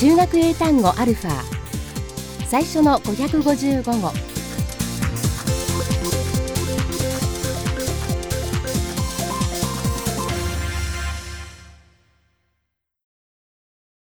中学英単語アルファ。最初の555語。